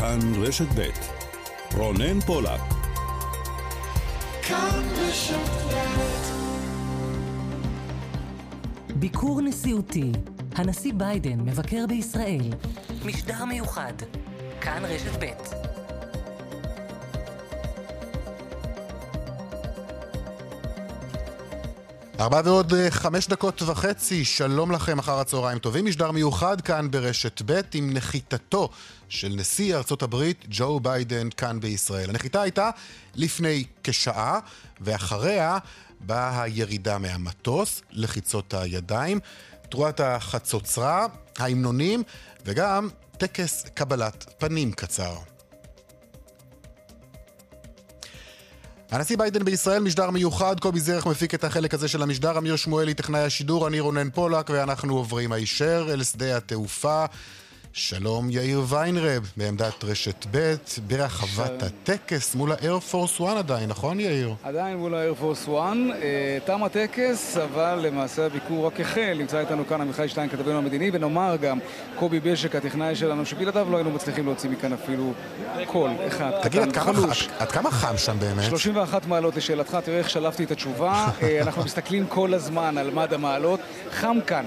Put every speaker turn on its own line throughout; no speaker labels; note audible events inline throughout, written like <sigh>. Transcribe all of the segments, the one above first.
כאן רשת ב' רונן פולק
ביקור נשיאותי. הנשיא ביידן מבקר בישראל. משדר מיוחד. כאן רשת ב'
ארבע ועוד אה, חמש דקות וחצי, שלום לכם אחר הצהריים טובים. משדר מיוחד כאן ברשת ב' עם נחיתתו של נשיא ארצות הברית ג'ו ביידן כאן בישראל. הנחיתה הייתה לפני כשעה, ואחריה באה הירידה מהמטוס, לחיצות הידיים, תרועת החצוצרה, ההמנונים, וגם טקס קבלת פנים קצר. הנשיא ביידן בישראל, משדר מיוחד, קובי זרח מפיק את החלק הזה של המשדר, אמיר שמואלי, טכנאי השידור, אני רונן פולק, ואנחנו עוברים הישר אל שדה התעופה. שלום יאיר ויינרב, בעמדת רשת ב', ברחבת הטקס מול האיירפורס 1 עדיין, נכון יאיר?
עדיין מול האיירפורס 1. אה, תם הטקס, אבל למעשה הביקור רק החל. נמצא איתנו כאן עמיחי שטיין, כתבנו המדיני, ונאמר גם קובי בשק, הטכנאי שלנו, שבלעדיו לא היינו מצליחים להוציא מכאן אפילו קול אחד.
תגיד, עד כמה, עד כמה חם שם באמת?
31 מעלות לשאלתך, תראה איך שלפתי את התשובה. <laughs> אה, אנחנו מסתכלים כל הזמן על מד המעלות. חם כאן.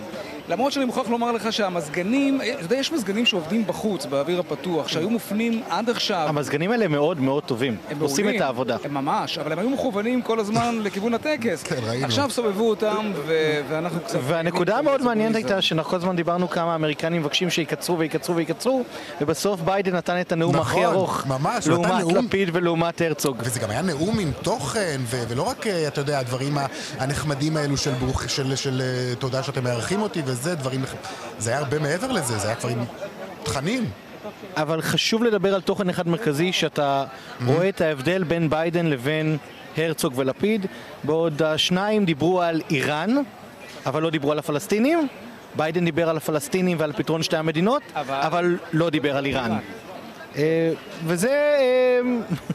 למרות שאני מוכרח לומר לך שהמזגנים, אה, אתה יודע, יש מזגנים שעובדים בחוץ, באוויר הפתוח, שהיו מופנים עד עכשיו.
המזגנים האלה מאוד מאוד טובים,
הם
עושים
מעולים.
את העבודה.
הם ממש, אבל הם היו מכוונים כל הזמן <laughs> לכיוון הטקס.
כן, ראינו.
עכשיו סובבו אותם, ו- ואנחנו קצת...
והנקודה המאוד מעניינת. הייתה שאנחנו כל הזמן דיברנו כמה האמריקנים מבקשים שיקצרו ויקצרו ויקצרו ובסוף ביידן נתן את הנאום
נכון,
הכי ארוך
ממש, הוא נתן
לעומת
נאום-
לפיד ולעומת הרצוג.
וזה גם היה נאום עם תוכן, ו- ולא רק, אה, אתה יודע, הדברים הנחמדים האלו של, ברוך, של, של אה, תודה שאתם מארחים אותי וזה, דברים... זה היה הרבה מעבר לזה, זה היה כבר עם תכנים.
אבל חשוב לדבר על תוכן אחד מרכזי שאתה רואה את ההבדל בין ביידן לבין הרצוג ולפיד בעוד השניים דיברו על איראן אבל לא דיברו על הפלסטינים ביידן דיבר על הפלסטינים ועל פתרון שתי המדינות
אבל-
אבל לא דיבר על איראן. אה, וזה אה,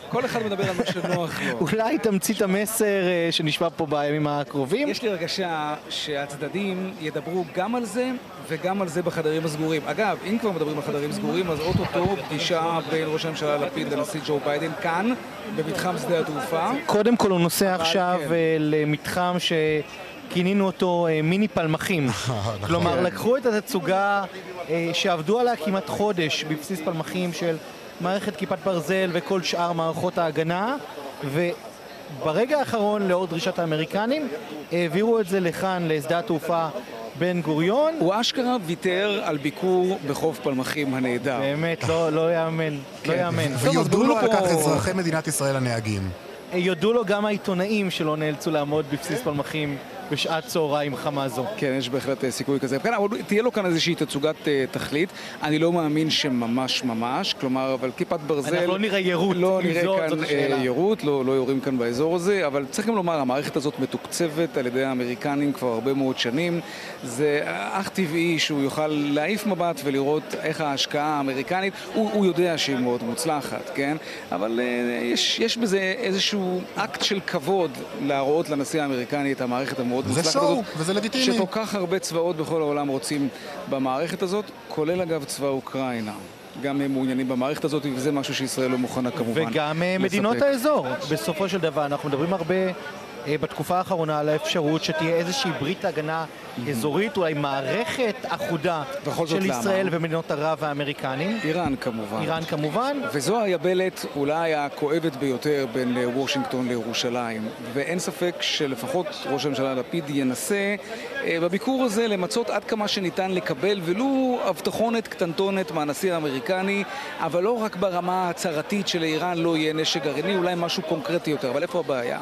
כל אחד מדבר על מה שנוח לו. <laughs>
אולי תמצית המסר אה, שנשמע פה בימים הקרובים.
יש לי הרגשה שהצדדים ידברו גם על זה וגם על זה בחדרים הסגורים. אגב, אם כבר מדברים על חדרים סגורים, אז אוטוטו פגישה בין ראש הממשלה לפיד לנשיא ג'ו ביידן כאן, במתחם שדה התעופה.
קודם כל הוא נוסע עכשיו
כן.
אה, למתחם שכינינו אותו אה, מיני פלמחים. <laughs> כלומר, לקחו את התצוגה אה, שעבדו עליה כמעט חודש בבסיס פלמחים של מערכת כיפת ברזל וכל שאר מערכות ההגנה, וברגע האחרון, לאור דרישת האמריקנים, העבירו את זה לכאן, לשדה התעופה בן גוריון.
הוא אשכרה ויתר על ביקור בחוף פלמחים הנהדר.
באמת, לא לא יאמן, לא
כן.
יאמן.
ויודו לו על כך אזרחי מדינת ישראל הנהגים.
יודו לו גם העיתונאים שלא נאלצו לעמוד בבסיס פלמחים בשעת צהריים חמה זו.
כן, יש בהחלט אה, סיכוי כזה. כן, אבל תהיה לו כאן איזושהי תצוגת אה, תכלית. אני לא מאמין שממש ממש, כלומר, אבל כיפת ברזל...
אנחנו לא נראה יירוט,
לא נראה
זאת-
כאן
זאת
אה. יירוט, לא, לא יורים כאן באזור הזה, אבל צריך גם לומר, המערכת הזאת מתוקצבת על ידי האמריקנים כבר הרבה מאוד שנים. זה אך טבעי שהוא יוכל להעיף מבט ולראות איך ההשקעה האמריקנית, הוא, הוא יודע שהיא מאוד מוצלחת, כן? אבל יש, יש בזה איזשהו אקט של כבוד להראות לנשיא האמריקני את המערכת המאוד
זה
מוצלחת
שואו,
הזאת.
וזה לגיטימי.
שכל כך הרבה צבאות בכל העולם רוצים במערכת הזאת, כולל אגב צבא אוקראינה. גם הם מעוניינים במערכת הזאת, וזה משהו שישראל לא מוכנה כמובן
וגם אה,
לספק.
מדינות האזור. בסופו של דבר, אנחנו מדברים הרבה בתקופה האחרונה על האפשרות שתהיה איזושהי ברית הגנה אזורית, אולי מערכת אחודה של
למה?
ישראל ומדינות ערב והאמריקנים.
איראן כמובן.
איראן כמובן.
וזו היבלת אולי הכואבת ביותר בין אה, וושינגטון לירושלים. ואין ספק שלפחות ראש הממשלה לפיד ינסה אה, בביקור הזה למצות עד כמה שניתן לקבל ולו הבטחונת קטנטונת מהנשיא האמריקני, אבל לא רק ברמה ההצהרתית שלאיראן לא יהיה נשק גרעיני, אולי משהו קונקרטי יותר. אבל איפה הבעיה?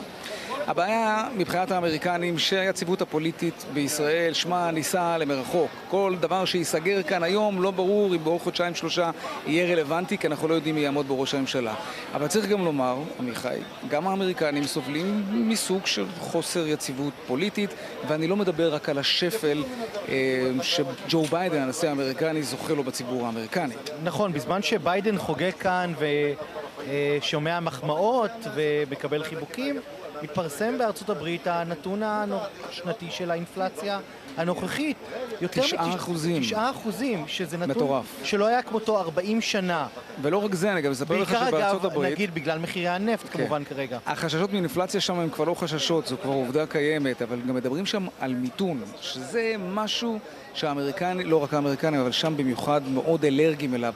הבעיה מבחינת האמריקנים שהיציבות הפוליטית בישראל שמה נישא למרחוק. כל דבר שייסגר כאן היום לא ברור אם בעוד חודשיים שלושה יהיה רלוונטי כי אנחנו לא יודעים מי יעמוד בראש הממשלה. אבל צריך גם לומר, עמיחי, גם האמריקנים סובלים מסוג של חוסר יציבות פוליטית ואני לא מדבר רק על השפל אה, שג'ו ביידן, הנשיא האמריקני, זוכה לו בציבור האמריקני.
נכון, בזמן שביידן חוגג כאן ושומע מחמאות ומקבל חיבוקים, מתפרסם בארצות הברית הנתון השנתי של האינפלציה הנוכחית, יותר
תשעה
מתש-
אחוזים.
תשעה אחוזים, שזה נתון
מטורף.
שלא היה כמותו 40 שנה.
ולא רק זה, אני גם אספר לך
בעיקר
שבארצות
אגב,
הברית...
נגיד בגלל מחירי הנפט
כן.
כמובן כרגע.
החששות מאינפלציה שם הם כבר לא חששות, זו כבר עובדה קיימת, אבל גם מדברים שם על מיתון, שזה משהו שהאמריקנים, לא רק האמריקנים, אבל שם במיוחד מאוד אלרגיים אליו.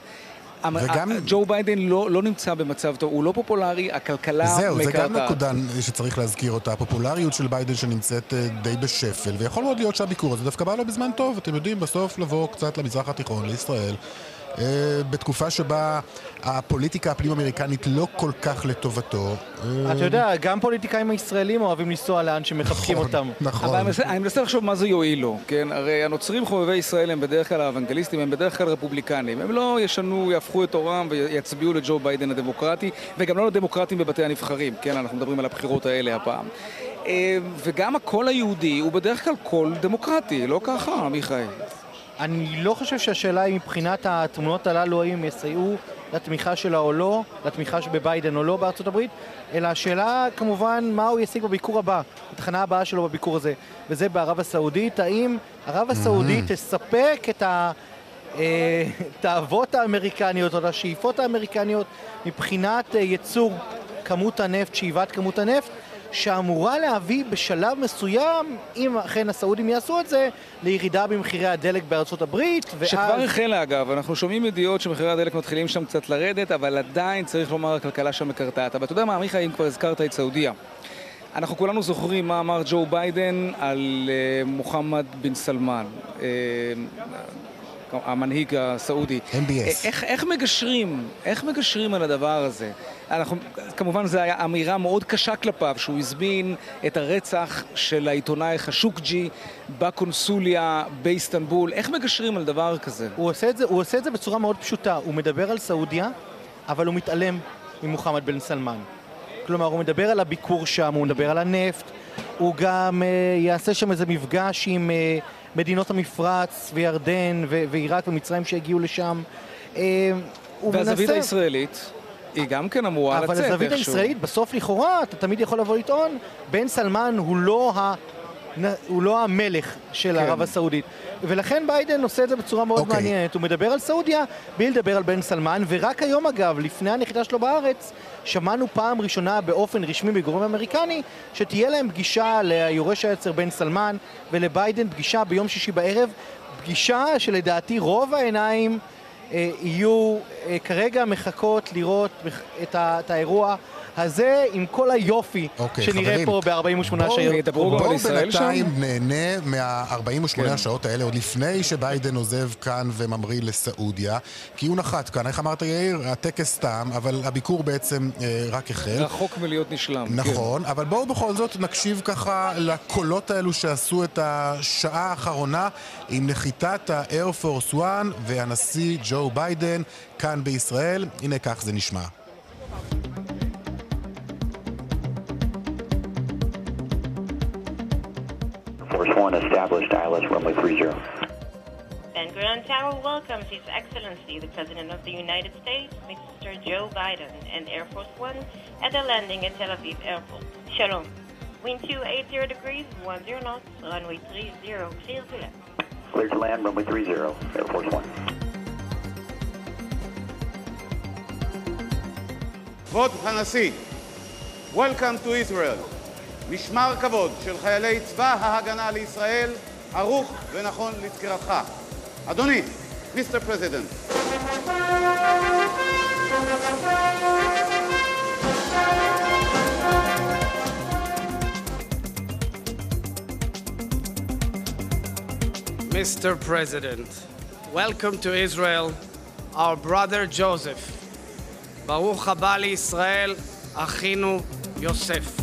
וגם-
ג'ו ביידן לא, לא נמצא במצב טוב, הוא לא פופולרי, הכלכלה
זהו, זה גם
מקרטעת.
נקודה שצריך להזכיר אותה, הפופולריות של ביידן שנמצאת אה, די בשפל, ויכול מאוד להיות שהביקור הזה דווקא בא לו בזמן טוב, אתם יודעים, בסוף לבוא קצת למזרח התיכון, לישראל, בתקופה שבה הפוליטיקה הפנים-אמריקנית לא כל כך לטובתו. אה,
אתה יודע, גם פוליטיקאים הישראלים אוהבים לנסוע לאן שמחבקים
נכון,
אותם.
נכון.
אבל אני מנסה, אני מנסה לחשוב מה זה יועיל לו, כן? הרי הנוצרים חובבי ישראל הם בדרך כלל האוונגליסטים, הם בדרך כלל רפובליקנים. הם לא ישנו, יהפכו את עורם ויצביעו לג'ו ביידן הדמוקרטי, וגם לא לדמוקרטים בבתי הנבחרים, כן? אנחנו מדברים על הבחירות האלה הפעם. אה, וגם הקול היהודי הוא בדרך כלל קול דמוקרטי, לא ככה, מיכאל?
אני לא חושב שהשאלה היא מבחינת התמונות הללו, האם הם יסייעו לתמיכה שלה או לא, לתמיכה בביידן או לא בארצות הברית, אלא השאלה כמובן מה הוא ישיג בביקור הבא, התחנה הבאה שלו בביקור הזה, וזה בערב הסעודית, האם ערב הסעודית תספק את ה... אה, התאוות האמריקניות או את השאיפות האמריקניות מבחינת אה, ייצור כמות הנפט, שאיבת כמות הנפט, שאמורה להביא בשלב מסוים, אם אכן הסעודים יעשו את זה, לירידה במחירי הדלק בארצות הברית, ואז...
שכבר החלה אגב, אנחנו שומעים ידיעות שמחירי הדלק מתחילים שם קצת לרדת, אבל עדיין צריך לומר הכלכלה שם מקרטעת. אבל אתה יודע מה, מיכאל, אם כבר הזכרת את סעודיה. אנחנו כולנו זוכרים מה אמר ג'ו ביידן על uh, מוחמד בן סלמן, uh, המנהיג הסעודי.
MBS.
איך, איך מגשרים, איך מגשרים על הדבר הזה? אנחנו, כמובן זו הייתה אמירה מאוד קשה כלפיו, שהוא הזמין את הרצח של העיתונאי חשוקג'י בקונסוליה באיסטנבול. איך מגשרים על דבר כזה?
הוא עושה, את זה, הוא עושה את זה בצורה מאוד פשוטה, הוא מדבר על סעודיה, אבל הוא מתעלם ממוחמד בן סלמן. כלומר, הוא מדבר על הביקור שם, הוא מדבר על הנפט, הוא גם אה, יעשה שם איזה מפגש עם אה, מדינות המפרץ וירדן ו- ועיראק ומצרים שהגיעו לשם. אה,
והזווית
מנסה-
הישראלית, היא גם כן אמורה לצאת
אבל
איכשהו.
הזווית הישראלית, בסוף לכאורה, אתה תמיד יכול לבוא לטעון, בן סלמן הוא לא, ה... הוא לא המלך של
כן.
ערב הסעודית. ולכן ביידן עושה את זה בצורה מאוד
אוקיי.
מעניינת. הוא מדבר על סעודיה בלי לדבר על בן סלמן, ורק היום אגב, לפני הנחיתה שלו בארץ, שמענו פעם ראשונה באופן רשמי בגורם אמריקני, שתהיה להם פגישה ליורש העצר בן סלמן ולביידן, פגישה ביום שישי בערב, פגישה שלדעתי רוב העיניים אה, יהיו אה, כרגע מחכות לראות את, ה, את האירוע הזה עם כל היופי
אוקיי,
שנראה
חברים,
פה ב-48
בואו-
שעות.
בואו? בינתיים נהנה מה-48
כן.
השעות האלה, עוד לפני שביידן עוזב כאן וממריא לסעודיה, כי הוא נחת כאן, איך אמרת יאיר? הטקס תם, אבל הביקור בעצם אה, רק החל.
רחוק מלהיות נשלם. כן.
נכון, אבל בואו בכל זאת נקשיב ככה לקולות האלו שעשו את השעה האחרונה עם נחיתת ה-Air Force One והנשיא ג'ו ביידן כאן בישראל. הנה כך זה נשמע.
Force One established ILS runway 30.
Ben Gurion Tower welcomes His Excellency the President of the United States, Mr. Joe Biden, and Air Force One at the landing at Tel Aviv Airport. Shalom. Wind 280 degrees, 10 knots, runway 30, cleared to land.
Cleared to land, runway 30, Air Force One.
כבוד הנשיא, welcome to Israel. משמר כבוד של חיילי צבא ההגנה לישראל ערוך ונכון לסקירתך. אדוני, Mr. President.
Mr. President, welcome to Israel, our brother Joseph. ברוך הבא לישראל, אחינו יוסף.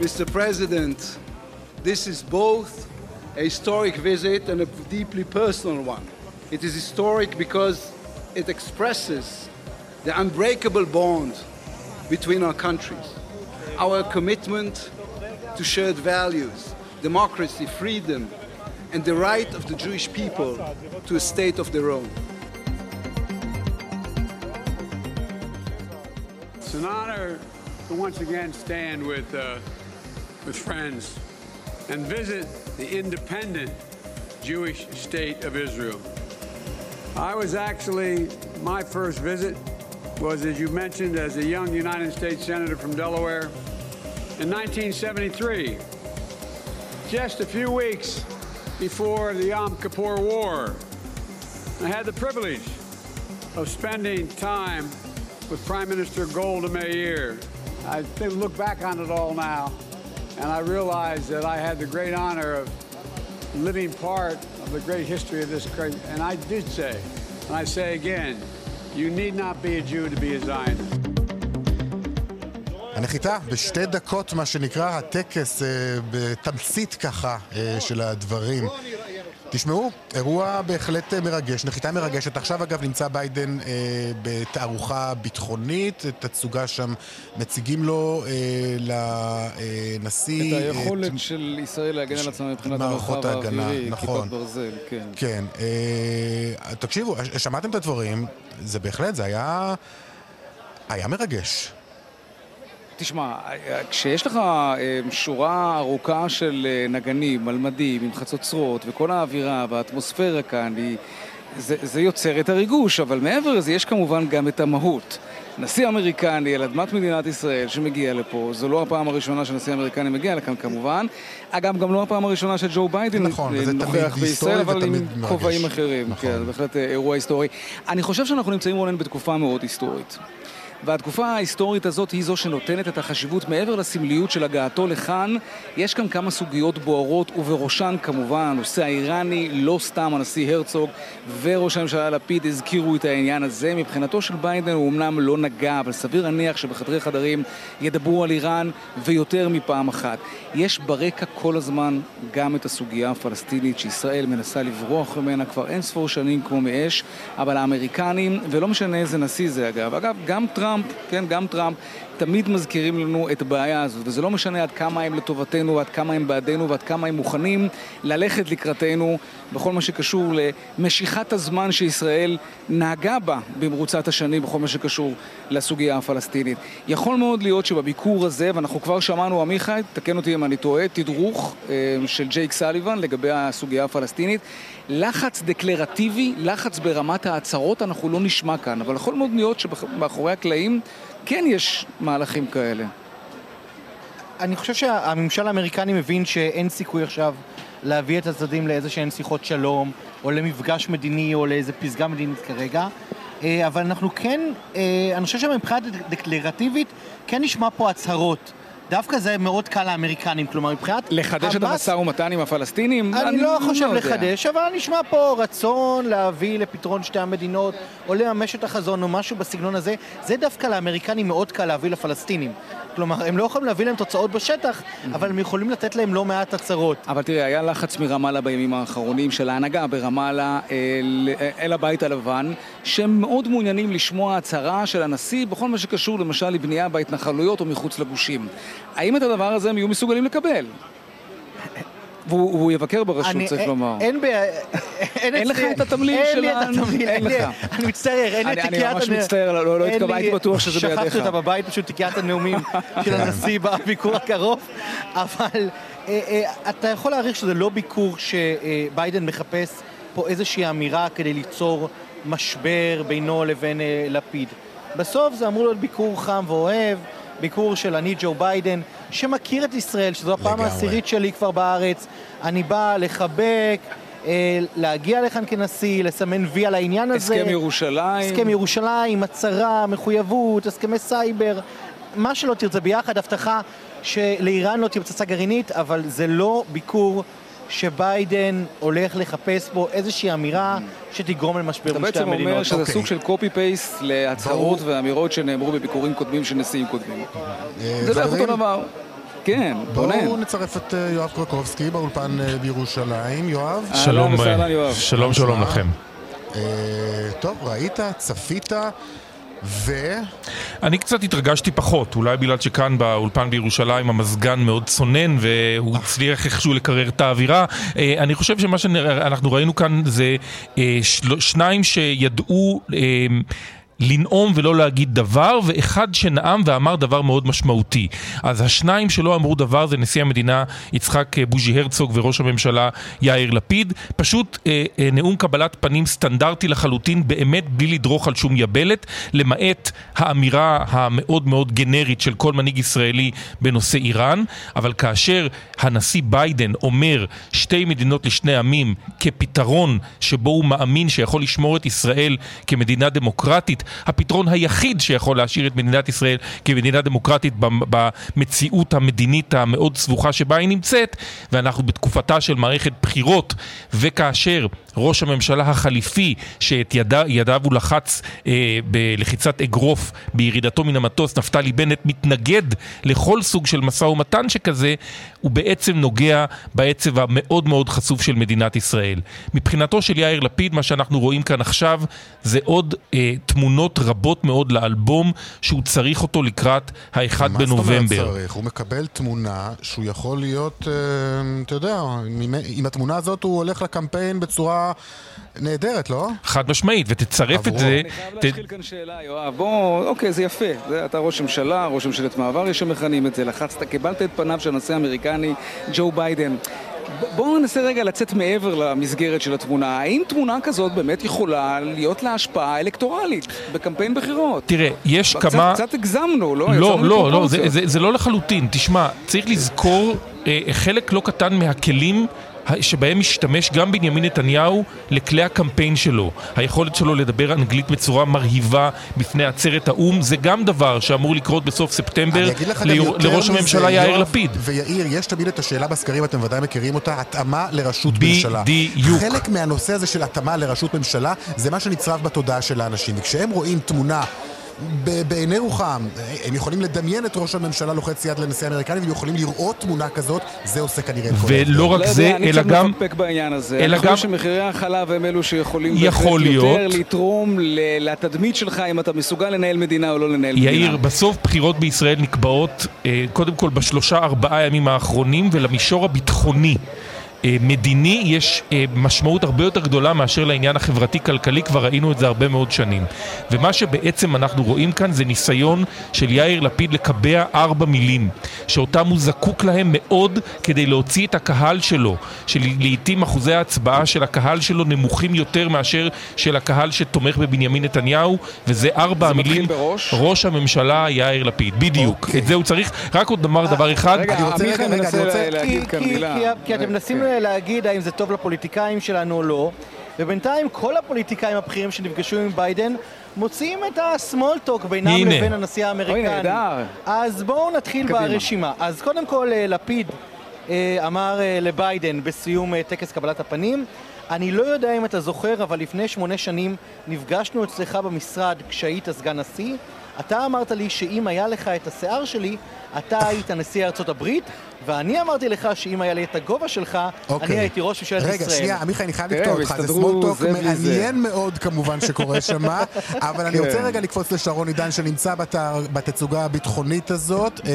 Mr. President, this is both a historic visit and a deeply personal one. It is historic because it expresses the unbreakable bond between our countries, our commitment to shared values, democracy, freedom, and the right of the Jewish people to a state of their own.
It's an honor to once again stand with, uh, with friends and visit the independent Jewish state of Israel. I was actually, my first visit was, as you mentioned, as a young United States Senator from Delaware in 1973, just a few weeks before the Yom Kippur War. I had the privilege of spending time with Prime Minister Golda Meir. I look back on it all now, and I realize that I had the great honor of living part of the great history of this country. And I did say, and I say again, you need not be a Jew to be a Zionist.
הנחיתה בשתי דקות, מה שנקרא, הטקס אה, בתמצית ככה אה, של הדברים. תשמעו, אירוע בהחלט אה, מרגש, נחיתה מרגשת. עכשיו אגב נמצא ביידן אה, בתערוכה ביטחונית, תצוגה שם, מציגים לו אה, לנשיא...
את היכולת של ישראל להגן על עצמה מבחינת המרחב האווירי,
נכון.
כיפת ברזל, כן.
כן, אה, תקשיבו, שמעתם את הדברים, זה בהחלט, זה היה... היה מרגש.
תשמע, כשיש לך אה, שורה ארוכה של אה, נגנים על מדים עם חצוצרות וכל האווירה והאטמוספירה כאן, היא, זה, זה יוצר את הריגוש, אבל מעבר לזה יש כמובן גם את המהות. נשיא אמריקני על אדמת מדינת ישראל שמגיע לפה, זו לא הפעם הראשונה שנשיא אמריקני מגיע לכאן כמובן. אגב, גם לא הפעם הראשונה שג'ו ביידן
נכון,
נוכח בישראל, אבל עם. כובעים אחרים.
נכון.
כן, בהחלט אה, אירוע היסטורי. אני חושב שאנחנו נמצאים, רונן, בתקופה מאוד היסטורית. והתקופה ההיסטורית הזאת היא זו שנותנת את החשיבות מעבר לסמליות של הגעתו לכאן. יש כאן כמה סוגיות בוערות, ובראשן כמובן הנושא האיראני, לא סתם הנשיא הרצוג וראש הממשלה לפיד הזכירו את העניין הזה. מבחינתו של ביידן הוא אמנם לא נגע, אבל סביר להניח שבחדרי חדרים ידברו על איראן ויותר מפעם אחת. יש ברקע כל הזמן גם את הסוגיה הפלסטינית שישראל מנסה לברוח ממנה כבר אין ספור שנים כמו מאש, אבל האמריקנים, ולא משנה איזה נשיא זה אגב, אגב, גם טראמפ, כן, גם טראמפ, תמיד מזכירים לנו את הבעיה הזאת, וזה לא משנה עד כמה הם לטובתנו, ועד כמה הם בעדנו, ועד כמה הם מוכנים ללכת לקראתנו בכל מה שקשור למשיכת הזמן שישראל נהגה בה במרוצת השנים בכל מה שקשור לסוגיה הפלסטינית. יכול מאוד להיות שבביקור הזה, ואנחנו כבר שמענו, עמיחי, תקן אותי אם אני טועה, תדרוך אה, של ג'ייק סליבן לגבי הסוגיה הפלסטינית. לחץ דקלרטיבי, לחץ ברמת ההצהרות, אנחנו לא נשמע כאן, אבל יכול מאוד להיות שמאחורי הקלעים כן יש מהלכים כאלה.
אני חושב שהממשל האמריקני מבין שאין סיכוי עכשיו להביא את הצדדים לאיזה שהן שיחות שלום, או למפגש מדיני, או לאיזה פסגה מדינית כרגע. אה, אבל אנחנו כן, אה, אני חושב שמבחינה דקלרטיבית, כן נשמע פה הצהרות. דווקא זה מאוד קל לאמריקנים, כלומר מבחינת...
לחדש את המשא ומתן עם הפלסטינים?
אני לא חושב
יודע.
לחדש, אבל נשמע פה רצון להביא לפתרון שתי המדינות, או לממש את החזון, או משהו בסגנון הזה. זה דווקא לאמריקנים מאוד קל להביא לפלסטינים. כלומר, הם לא יכולים להביא להם תוצאות בשטח, אבל הם יכולים לתת להם לא מעט הצהרות.
אבל תראה, היה לחץ מרמאללה בימים האחרונים של ההנהגה ברמאללה אל, אל הבית הלבן, שהם מאוד מעוניינים לשמוע הצהרה של הנשיא בכל מה שקשור למשל לבנייה בהתנחלויות או מחוץ לגושים. האם את הדבר הזה הם יהיו מסוגלים לקבל? והוא והוא יבקר ברשות,
אני-
צריך
אין-
לומר.
אין בעיה,
אין לך את התמליל
אין
של
לי את התמליל,
אין
לי-. אני מצטער, אין לי את
אני- אני
תיקיית...
ממש מצטער, לא- לא
אין לי-
הייתי בטוח שזה בידיך.
שכחתי אותה בבית, פשוט תיקיית הנאומים <laughs> של הנשיא בביקור הקרוב, אבל אה, אה, אתה יכול להעריך שזה לא ביקור שביידן מחפש פה איזושהי אמירה כדי ליצור משבר בינו לבין אה, לפיד. בסוף זה אמור להיות ביקור חם ואוהב, ביקור של אני ג'ו ביידן, שמכיר את ישראל, שזו הפעם. העשירית שלי כבר בארץ. אני בא לחבק, אה, להגיע לכאן כנשיא, לסמן וי על העניין הזה.
הסכם ירושלים.
הסכם ירושלים, הצהרה, מחויבות, הסכמי סייבר, מה שלא תרצה ביחד, הבטחה שלאיראן לא תהיה פצצה גרעינית, אבל זה לא ביקור שביידן הולך לחפש בו איזושהי אמירה שתגרום למשבר
אתה
בין שתי
בעצם
המדינות.
אומר שזה
אוקיי.
סוג של קופי פייסט להצהרות ואמירות שנאמרו בביקורים קודמים של נשיאים קודמים.
אה,
זה בערך אותו דבר. כן,
בואו
רונן.
נצרף את אה, יואב קרקובסקי באולפן אה, בירושלים. יואב?
שלום. שלום שלום לכם.
טוב, ראית, צפית, ו...
אני קצת התרגשתי פחות, אולי בגלל שכאן באולפן בירושלים המזגן מאוד צונן והוא הצליח איכשהו לקרר את האווירה. אה, אני חושב שמה שאנחנו ראינו כאן זה אה, שניים שידעו... לנאום ולא להגיד דבר, ואחד שנאם ואמר דבר מאוד משמעותי. אז השניים שלא אמרו דבר זה נשיא המדינה יצחק אה, בוז'י הרצוג וראש הממשלה יאיר לפיד. פשוט אה, אה, נאום קבלת פנים סטנדרטי לחלוטין, באמת בלי לדרוך על שום יבלת, למעט האמירה המאוד מאוד גנרית של כל מנהיג ישראלי בנושא איראן, אבל כאשר הנשיא ביידן אומר שתי מדינות לשני עמים כפתרון שבו הוא מאמין שיכול לשמור את ישראל כמדינה דמוקרטית, הפתרון היחיד שיכול להשאיר את מדינת ישראל כמדינה דמוקרטית במציאות המדינית המאוד סבוכה שבה היא נמצאת, ואנחנו בתקופתה של מערכת בחירות, וכאשר ראש הממשלה החליפי, שאת ידיו, ידיו הוא לחץ אה, בלחיצת אגרוף בירידתו מן המטוס, נפתלי בנט מתנגד לכל סוג של משא ומתן שכזה, הוא בעצם נוגע בעצב המאוד מאוד חשוף של מדינת ישראל. מבחינתו של יאיר לפיד, מה שאנחנו רואים כאן עכשיו, זה עוד אה, תמונות רבות מאוד לאלבום שהוא צריך אותו לקראת האחד בנובמבר. מה זאת אומרת
צריך? הוא מקבל תמונה שהוא יכול להיות, אה, אתה יודע, עם, עם התמונה הזאת הוא הולך לקמפיין בצורה... נהדרת, לא?
חד משמעית, ותצרף את זה...
אני חייב להתחיל כאן שאלה, יואב. בוא, אוקיי, זה יפה. זה, אתה ראש ממשלה, ראש ממשלת מעבר, יש שמכנים את זה. לחצת, קיבלת את פניו של הנשיא האמריקני ג'ו ביידן. בואו ננסה רגע לצאת מעבר למסגרת של התמונה. האם תמונה כזאת באמת יכולה להיות לה השפעה אלקטורלית בקמפיין בחירות?
תראה, יש
קצת,
כמה...
קצת הגזמנו, לא?
לא, לא, לא, זה, זה, זה לא לחלוטין. תשמע, צריך לזכור אה, חלק לא קטן מהכלים שבהם משתמש גם בנימין נתניהו לכלי הקמפיין שלו. היכולת שלו לדבר אנגלית בצורה מרהיבה בפני עצרת האו"ם, זה גם דבר שאמור לקרות בסוף ספטמבר לראש הממשלה יאיר לפיד.
ויאיר, יש תמיד את השאלה בסקרים, אתם ודאי מכירים אותה, התאמה לראשות
ממשלה. בדיוק.
חלק מהנושא הזה של התאמה לראשות ממשלה, זה מה שנצרב בתודעה של האנשים. וכשהם רואים תמונה בעיני רוחם, הם יכולים לדמיין את ראש הממשלה לוחץ יד לנשיא האמריקני והם יכולים לראות תמונה כזאת, זה עושה כנראה את כל
ולא רק לא זה, אלא גם...
אני צריך לפקפק בעניין הזה.
אלא
גם...
אני
חושב שמחירי החלב הם אלו שיכולים
יכול להיות.
יותר לתרום לתדמית שלך אם אתה מסוגל לנהל מדינה או לא לנהל
יאיר,
מדינה.
יאיר, בסוף בחירות בישראל נקבעות אה, קודם כל בשלושה ארבעה ימים האחרונים ולמישור הביטחוני. אה, מדיני יש אה, משמעות הרבה יותר גדולה מאשר לעניין החברתי-כלכלי, כבר ראינו את זה הרבה מאוד שנים. ומה שבעצם אנחנו רואים כאן זה ניסיון של יאיר לפיד לקבע ארבע מילים, שאותם הוא זקוק להם מאוד כדי להוציא את הקהל שלו, שלעיתים אחוזי ההצבעה של הקהל שלו נמוכים יותר מאשר של הקהל שתומך בבנימין נתניהו, וזה ארבע המילים, ראש הממשלה יאיר לפיד, בדיוק. אוקיי. את זה הוא צריך. רק עוד נאמר דבר אחד.
רגע, עמיחי מנסה להגיד כאן מילה.
כי אתם מנסים להגיד האם זה טוב לפוליטיקאים שלנו או לא, ובינתיים כל הפוליטיקאים הבכירים שנפגשו עם ביידן מוציאים את הסמולטוק בינם הנה. לבין הנשיא האמריקני.
אוי, נהדר.
אז בואו נתחיל קדימה. ברשימה. אז קודם כל, אה, לפיד אה, אמר אה, לביידן בסיום טקס קבלת הפנים, אני לא יודע אם אתה זוכר, אבל לפני שמונה שנים נפגשנו אצלך במשרד כשהיית סגן נשיא. אתה אמרת לי שאם היה לך את השיער שלי, אתה היית נשיא ארצות הברית, ואני אמרתי לך שאם היה לי את הגובה שלך,
אוקיי.
אני הייתי ראש ממשלת ישראל.
רגע, שנייה, עמיחי, אני חייב לקטוע אותך, זה סמולטוק מעניין מאוד כמובן שקורה <laughs> שם, אבל אני רוצה כן. רגע לקפוץ לשרון עידן שנמצא בתצוגה הביטחונית הזאת, אה,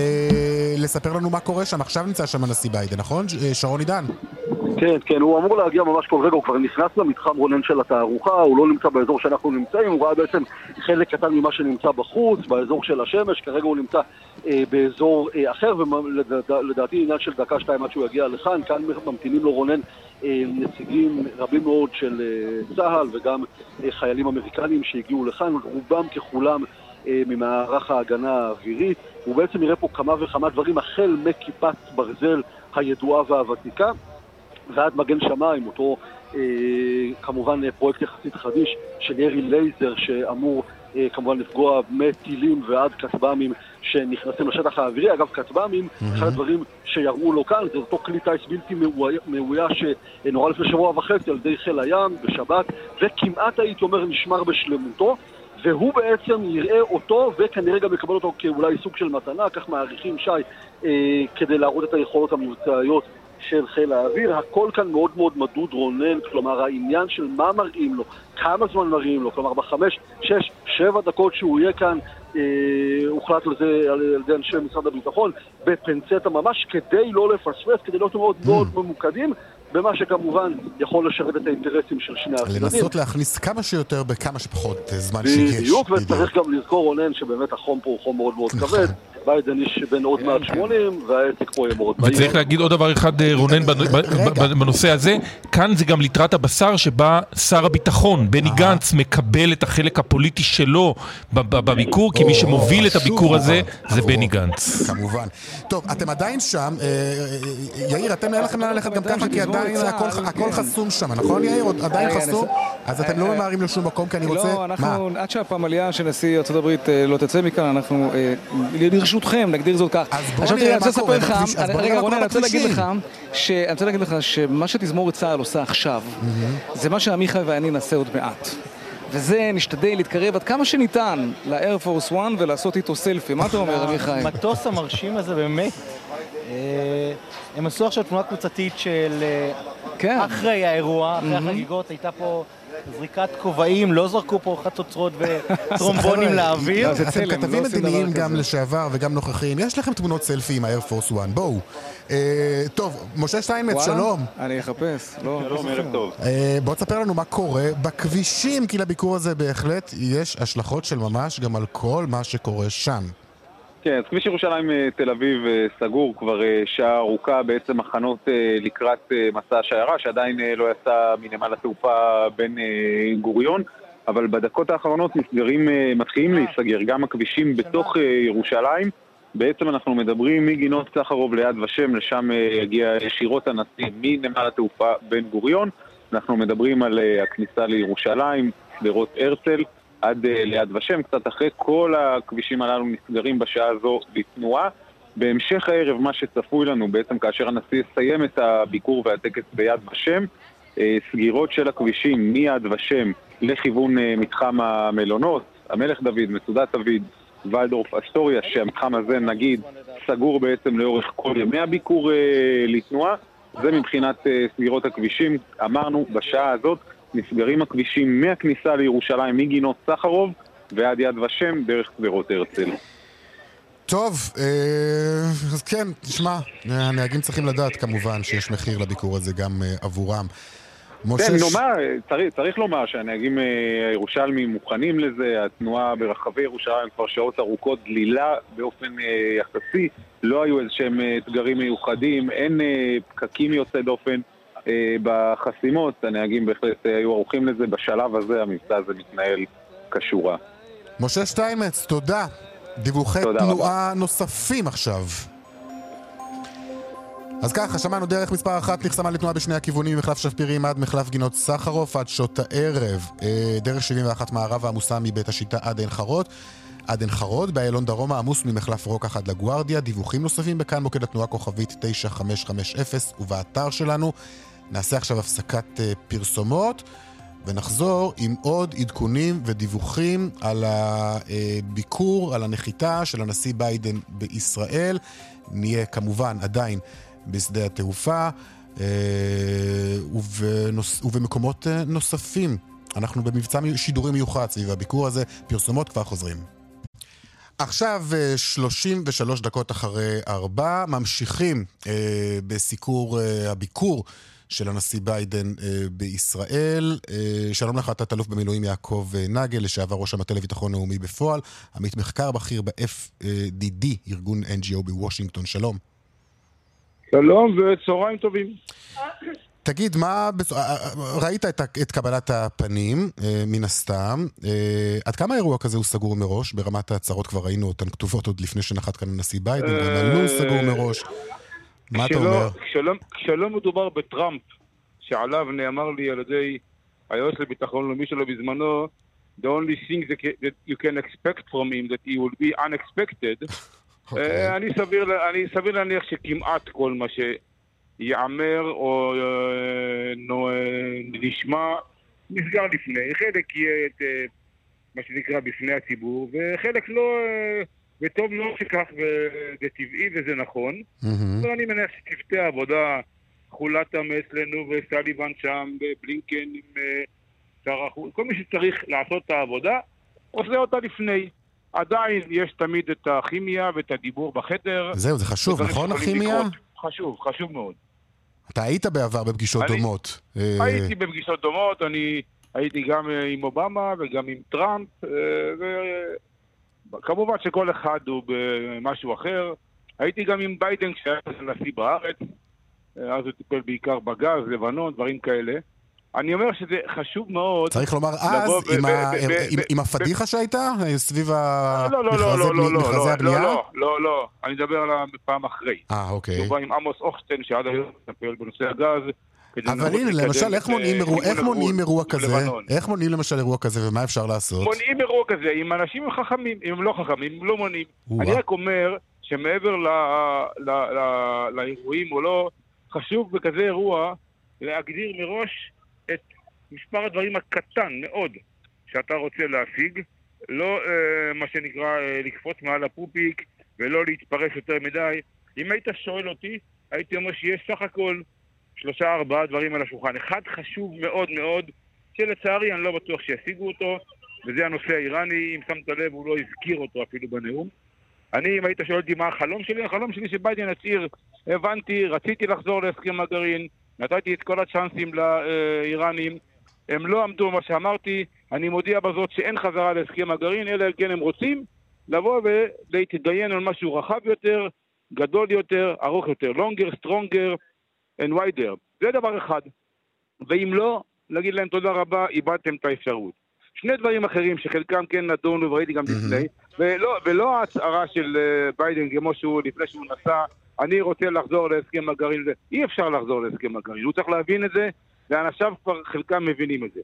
לספר לנו מה קורה שם. עכשיו נמצא שם הנשיא ביידן, נכון? אה, שרון עידן.
כן, כן, הוא אמור להגיע ממש כל רגע, הוא כבר נכנס למתחם רונן של התערוכה, הוא לא נמצא באזור שאנחנו נמצאים, הוא ראה בעצם חלק קטן ממה שנמצא בחוץ, באזור של השמש, כרגע הוא נמצא אה, באזור אה, אחר, ולדעתי עניין של דקה-שתיים עד שהוא יגיע לכאן, כאן ממתינים לו רונן אה, נציגים רבים מאוד של אה, צה"ל וגם אה, חיילים אמריקנים שהגיעו לכאן, רובם ככולם אה, ממערך ההגנה האווירית, הוא בעצם יראה פה כמה וכמה דברים, החל מכיפת ברזל הידועה והוותיקה. ועד מגן שמיים, אותו אה, כמובן פרויקט יחסית חדיש של ירי לייזר שאמור אה, כמובן לפגוע מטילים ועד כטב"מים שנכנסים לשטח האווירי. אגב, כטב"מים, mm-hmm. אחד הדברים שיראו לו כאן זה אותו כלי טיס בלתי מאויש שנורה לפני שבוע וחצי על ידי חיל הים בשבת, וכמעט הייתי אומר נשמר בשלמותו. והוא בעצם יראה אותו וכנראה גם יקבל אותו כאולי סוג של מתנה, כך מעריכים שי, אה, כדי להראות את היכולות המבצעיות של חיל האוויר, הכל כאן מאוד מאוד מדוד רונן, כלומר העניין של מה מראים לו, כמה זמן מראים לו, כלומר בחמש, שש, שבע דקות שהוא יהיה כאן, אה, הוחלט על זה על, על ידי אנשי משרד הביטחון, בפנצטה ממש, כדי לא לפספס, כדי להיות מאוד מאוד mm. ממוקדים, במה שכמובן יכול לשרת את האינטרסים של שני הצדדים.
לנסות להכניס כמה שיותר בכמה שפחות זמן שיש.
בדיוק, וצריך גם לזכור, רונן, שבאמת החום פה הוא חום מאוד מאוד
נכון.
כבד. ביידן איש בן עוד מעט 80, והעסק פה יהיה מאוד
וצריך להגיד עוד דבר אחד, אה, רונן, בנושא הזה, כאן זה גם ליטרת הבשר שבה שר הביטחון, בני גנץ, מקבל את החלק הפוליטי שלו בביקור, כי מי שמוביל את הביקור הזה. זה בני גנץ.
כמובן. טוב, אתם עדיין שם. אה, אה, יאיר, אתם אין לכם לאן ללכת גם ככה, כי עדיין הכל- הכל חסום שם, נכון יאיר? עדיין חסום? אז אתם לא ממהרים לשום מקום, כי אני רוצה...
לא, אנחנו, עד שהפמליה של נשיא ארה"ב אה, לא תצא מכאן, אנחנו אה, לרשותכם, נגדיר זאת כך.
בוא
עכשיו
נראה
תראה, אני
מה
רוצה
קורה
לספר לך,
בכביש- אז בוא נראה
רגע
מה
רונן,
קורה
אני רוצה להגיד לך,
בכבישים.
ש- אני רוצה להגיד לך שמה שתזמורת צה"ל עושה עכשיו, זה מה שעמיחי ואני נעשה עוד מעט. וזה, נשתדל להתקרב עד כמה שניתן לאייר פורס 1 ולעשות איתו סלפי. מה אתה אומר, עמיחי?
המטוס המרשים הזה באמת, אה, הם עשו עכשיו תמונה קבוצתית של אה,
כן.
אחרי האירוע, אחרי. החגיגות, הייתה פה זריקת כובעים, לא זרקו פה חצוצרות וטרומבונים לאוויר.
אתם כתבים מדיניים גם לשעבר וגם נוכחים, יש לכם תמונות סלפי עם ה-Air Force One, בואו. אה, טוב, משה שטיינמץ? שלום.
אני אחפש. לא, לא
שלום, ערב
זוכר.
טוב.
אה, בוא תספר לנו מה קורה בכבישים, כי לביקור הזה בהחלט יש השלכות של ממש גם על כל מה שקורה שם.
כן, אז כביש ירושלים אה, תל אביב אה, סגור כבר אה, שעה ארוכה, בעצם הכנות לקראת מסע השיירה, שעדיין לא יצא מנמל התעופה אה, גוריון, אבל בדקות האחרונות נסגרים, מתחילים להיסגר גם הכבישים בתוך ירושלים. בעצם אנחנו מדברים מגינות סחרוב ליד ושם, לשם יגיע ישירות הנשיא מנמל התעופה בן גוריון. אנחנו מדברים על הכניסה לירושלים, שדרות הרצל, עד אה, ליד ושם, קצת אחרי כל הכבישים הללו נסגרים בשעה הזו לתנועה. בהמשך הערב, מה שצפוי לנו בעצם כאשר הנשיא יסיים את הביקור והטקס ביד ושם, אה, סגירות של הכבישים מיד ושם לכיוון אה, מתחם המלונות, המלך דוד, מצודת דוד, ולדורף אסטוריה, שהמתחם הזה נגיד סגור בעצם לאורך כל ימי הביקור לתנועה. זה מבחינת סגירות הכבישים. אמרנו, בשעה הזאת נסגרים הכבישים מהכניסה לירושלים, מגינות סחרוב ועד יד ושם, דרך שדרות הרצל.
טוב, אה, אז כן, תשמע, הנהגים צריכים לדעת כמובן שיש מחיר לביקור הזה גם אה, עבורם. משה
כן, נאמר, צריך, צריך לומר שהנהגים אה, הירושלמים מוכנים לזה, התנועה ברחבי ירושלים כבר שעות ארוכות דלילה באופן אה, יחסי, לא היו איזה שהם אה, אתגרים מיוחדים, אין אה, פקקים יוצאי דופן אה, בחסימות, הנהגים בהחלט אה, היו ערוכים לזה, בשלב הזה המבצע הזה מתנהל כשורה.
משה שטיינמץ, תודה. דיווחי
תודה
תנועה נוספים עכשיו. אז ככה, שמענו דרך מספר אחת נחסמה לתנועה בשני הכיוונים ממחלף שפירים עד מחלף גינות סחרוף עד שעות הערב. אה, דרך 71 מערבה עמוסה מבית השיטה עד עין חרוד. עד עין חרוד, באיילון דרומה עמוס ממחלף רוקח עד לגוארדיה. דיווחים נוספים בכאן מוקד התנועה כוכבית 9550 ובאתר שלנו. נעשה עכשיו הפסקת אה, פרסומות. ונחזור עם עוד עדכונים ודיווחים על הביקור, על הנחיתה של הנשיא ביידן בישראל. נהיה כמובן עדיין בשדה התעופה אה, ובנוס, ובמקומות אה, נוספים. אנחנו במבצע שידורי מיוחד סביב הביקור הזה, פרסומות כבר חוזרים. עכשיו, אה, 33 דקות אחרי ארבע, ממשיכים בסיקור הביקור של הנשיא ביידן אה, בישראל. אה, שלום לך, תת-אלוף במילואים יעקב אה, נגל, לשעבר ראש המטה לביטחון לאומי בפועל, עמית מחקר בכיר ב-FDD, ארגון NGO בוושינגטון. שלום.
שלום וצהריים טובים.
תגיד, מה... אה, אה, ראית את, את קבלת הפנים, אה, מן הסתם. עד כמה האירוע כזה הוא סגור מראש? ברמת ההצהרות כבר ראינו אותן כתובות עוד לפני שנחת כאן הנשיא ביידן, גם הלו"ז סגור מראש. מה אתה אומר?
כשלא, כשלא מדובר בטראמפ, שעליו נאמר לי על ידי היועץ לביטחון לאומי שלו בזמנו, the only thing that you can expect from him that he will be unexpected, <laughs> אה, אני סביר, אני סביר להניח שכמעט כל מה שיאמר או אה, נשמע נסגר לפני. חלק יהיה את, אה, מה שנקרא בפני הציבור, וחלק לא, אה, וטוב מאוד שכך, וזה טבעי וזה נכון. אבל אני מניח שצוותי העבודה, חולתם אצלנו וסליבן שם, ובלינקן עם אה, שר החוץ, כל מי שצריך לעשות את העבודה, עושה אותה לפני. עדיין יש תמיד את הכימיה ואת הדיבור בחדר.
זהו, זה חשוב, נכון, הכימיה?
לקרות. חשוב, חשוב מאוד.
אתה היית בעבר בפגישות
אני-
דומות. אה,
הייתי בפגישות דומות, אני הייתי גם אה, עם אובמה וגם עם טראמפ, וכמובן שכל אחד הוא במשהו אחר. הייתי גם עם ביידן כשהיה נשיא בארץ, אז הוא טיפל בעיקר בגז, לבנון, דברים כאלה. אני אומר שזה חשוב מאוד...
צריך לומר אז, עם הפדיחה שהייתה, סביב מכרזי
לא, לא, לא, לא,
הבנייה?
לא, לא, לא, אני מדבר על הפעם אחרי.
אה, אוקיי.
הוא בא עם עמוס הוכשטיין שעד היום מטפל בנושא הגז.
אבל הנה, למשל, איך
אה,
מונעים אירוע-
כיוון
איך מונעים אירוע כזה? איך מונעים למשל אירוע כזה, ומה אפשר לעשות?
מונעים אירוע כזה עם אנשים חכמים, אם הם לא חכמים, הם לא מונעים. אני רק אומר שמעבר לאירועים או לא, חשוב בכזה אירוע להגדיר מראש את מספר הדברים הקטן מאוד שאתה רוצה להשיג, לא אה, מה שנקרא אה, לקפוץ מעל הפופיק ולא להתפרס יותר מדי. אם היית שואל אותי, הייתי אומר שיש סך הכל שלושה ארבעה דברים על השולחן. אחד חשוב מאוד מאוד, שלצערי אני לא בטוח שישיגו אותו, וזה הנושא האיראני, אם שמת לב הוא לא הזכיר אותו אפילו בנאום. אני, אם היית שואל אותי מה החלום שלי, החלום שלי שביידן יצהיר, הבנתי, רציתי לחזור להסכם הגרעין, נתתי את כל הצ'אנסים לאיראנים, הם לא עמדו במה שאמרתי, אני מודיע בזאת שאין חזרה להסכם הגרעין, אלא כן הם רוצים לבוא ולהתדיין על משהו רחב יותר, גדול יותר, ארוך יותר, longer, stronger and wider. זה דבר אחד. ואם לא, להגיד להם תודה רבה, איבדתם את האפשרות. שני דברים אחרים שחלקם כן נדונו וראיתי גם לפני, ולא, ולא ההצהרה של אה, ביידן כמו שהוא לפני שהוא נסע, אני רוצה לחזור להסכם הגרעין, אי אפשר לחזור להסכם הגרעין, הוא צריך להבין את זה, ואנשיו כבר חלקם מבינים את זה.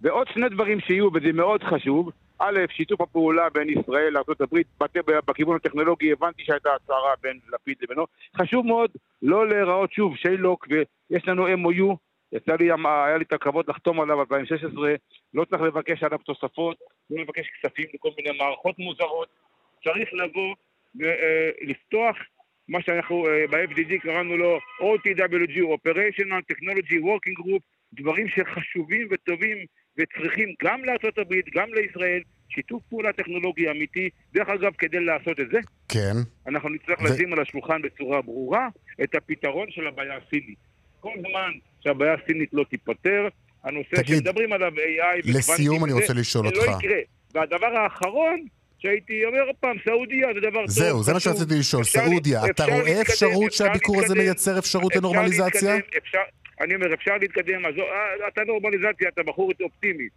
ועוד שני דברים שיהיו, וזה מאוד חשוב, א', שיתוף הפעולה בין ישראל לארה"ב, בכיוון הטכנולוגי הבנתי שהייתה הצהרה בין לפיד לבינו, חשוב מאוד לא להיראות שוב שיילוק, ויש לנו MOU, יצא לי, היה לי את הכבוד לחתום עליו ב-2016, לא צריך לבקש עליו תוספות, לא לבקש כספים לכל מיני מערכות מוזרות, צריך לבוא ולפתוח מה שאנחנו אה, ב-FDD קראנו לו OTWG, Operational Technology Working Group, דברים שחשובים וטובים וצריכים גם הברית, גם לישראל, שיתוף פעולה טכנולוגי אמיתי. דרך אגב, כדי לעשות את זה,
כן.
אנחנו נצטרך
ו-
לשים על השולחן בצורה ברורה את הפתרון של הבעיה הסינית. כל זמן שהבעיה הסינית לא תיפתר, הנושא
תגיד,
שמדברים עליו AI
לסיום אני רוצה לשאול
זה
אותך.
לא יקרה. והדבר האחרון, שהייתי אומר פעם, סעודיה זה דבר טוב.
זהו, זה מה. שרציתי לשאול. סעודיה, אתה רואה אפשרות
אפשר
שהביקור הזה מייצר אפשרות
אפשר
לנורמליזציה?
אפשר, אני אומר, אפשר להתקדם, אז אה, אתה נורמליזציה, אתה בחור אופטימי.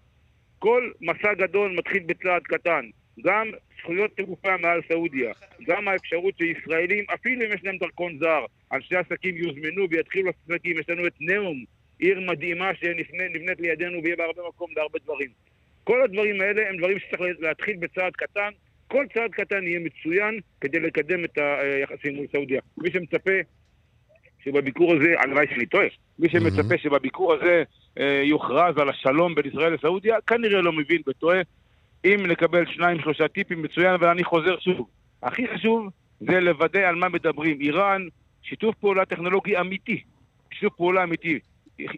כל מסע גדול מתחיל בצעד קטן. גם זכויות תעופה מעל סעודיה, גם האפשרות שישראלים, אפילו אם יש להם דרכון זר, אנשי עסקים יוזמנו ויתחילו לעשות עסקים. יש לנו את נאום, עיר מדהימה שנבנית לידינו ויהיה בה הרבה מקום להרבה דברים. כל הדברים האלה הם דברים שצריך להתחיל בצעד קטן. כל צעד קטן יהיה מצוין כדי לקדם את היחסים מול סעודיה. מי שמצפה שבביקור הזה, הלוואי שאני טועה, מי שמצפה שבביקור הזה אה, יוכרז על השלום בין ישראל לסעודיה, כנראה לא מבין וטועה. אם נקבל שניים שלושה טיפים מצוין, ואני חוזר שוב. הכי חשוב זה לוודא על מה מדברים. איראן, שיתוף פעולה טכנולוגי אמיתי. שיתוף פעולה אמיתי.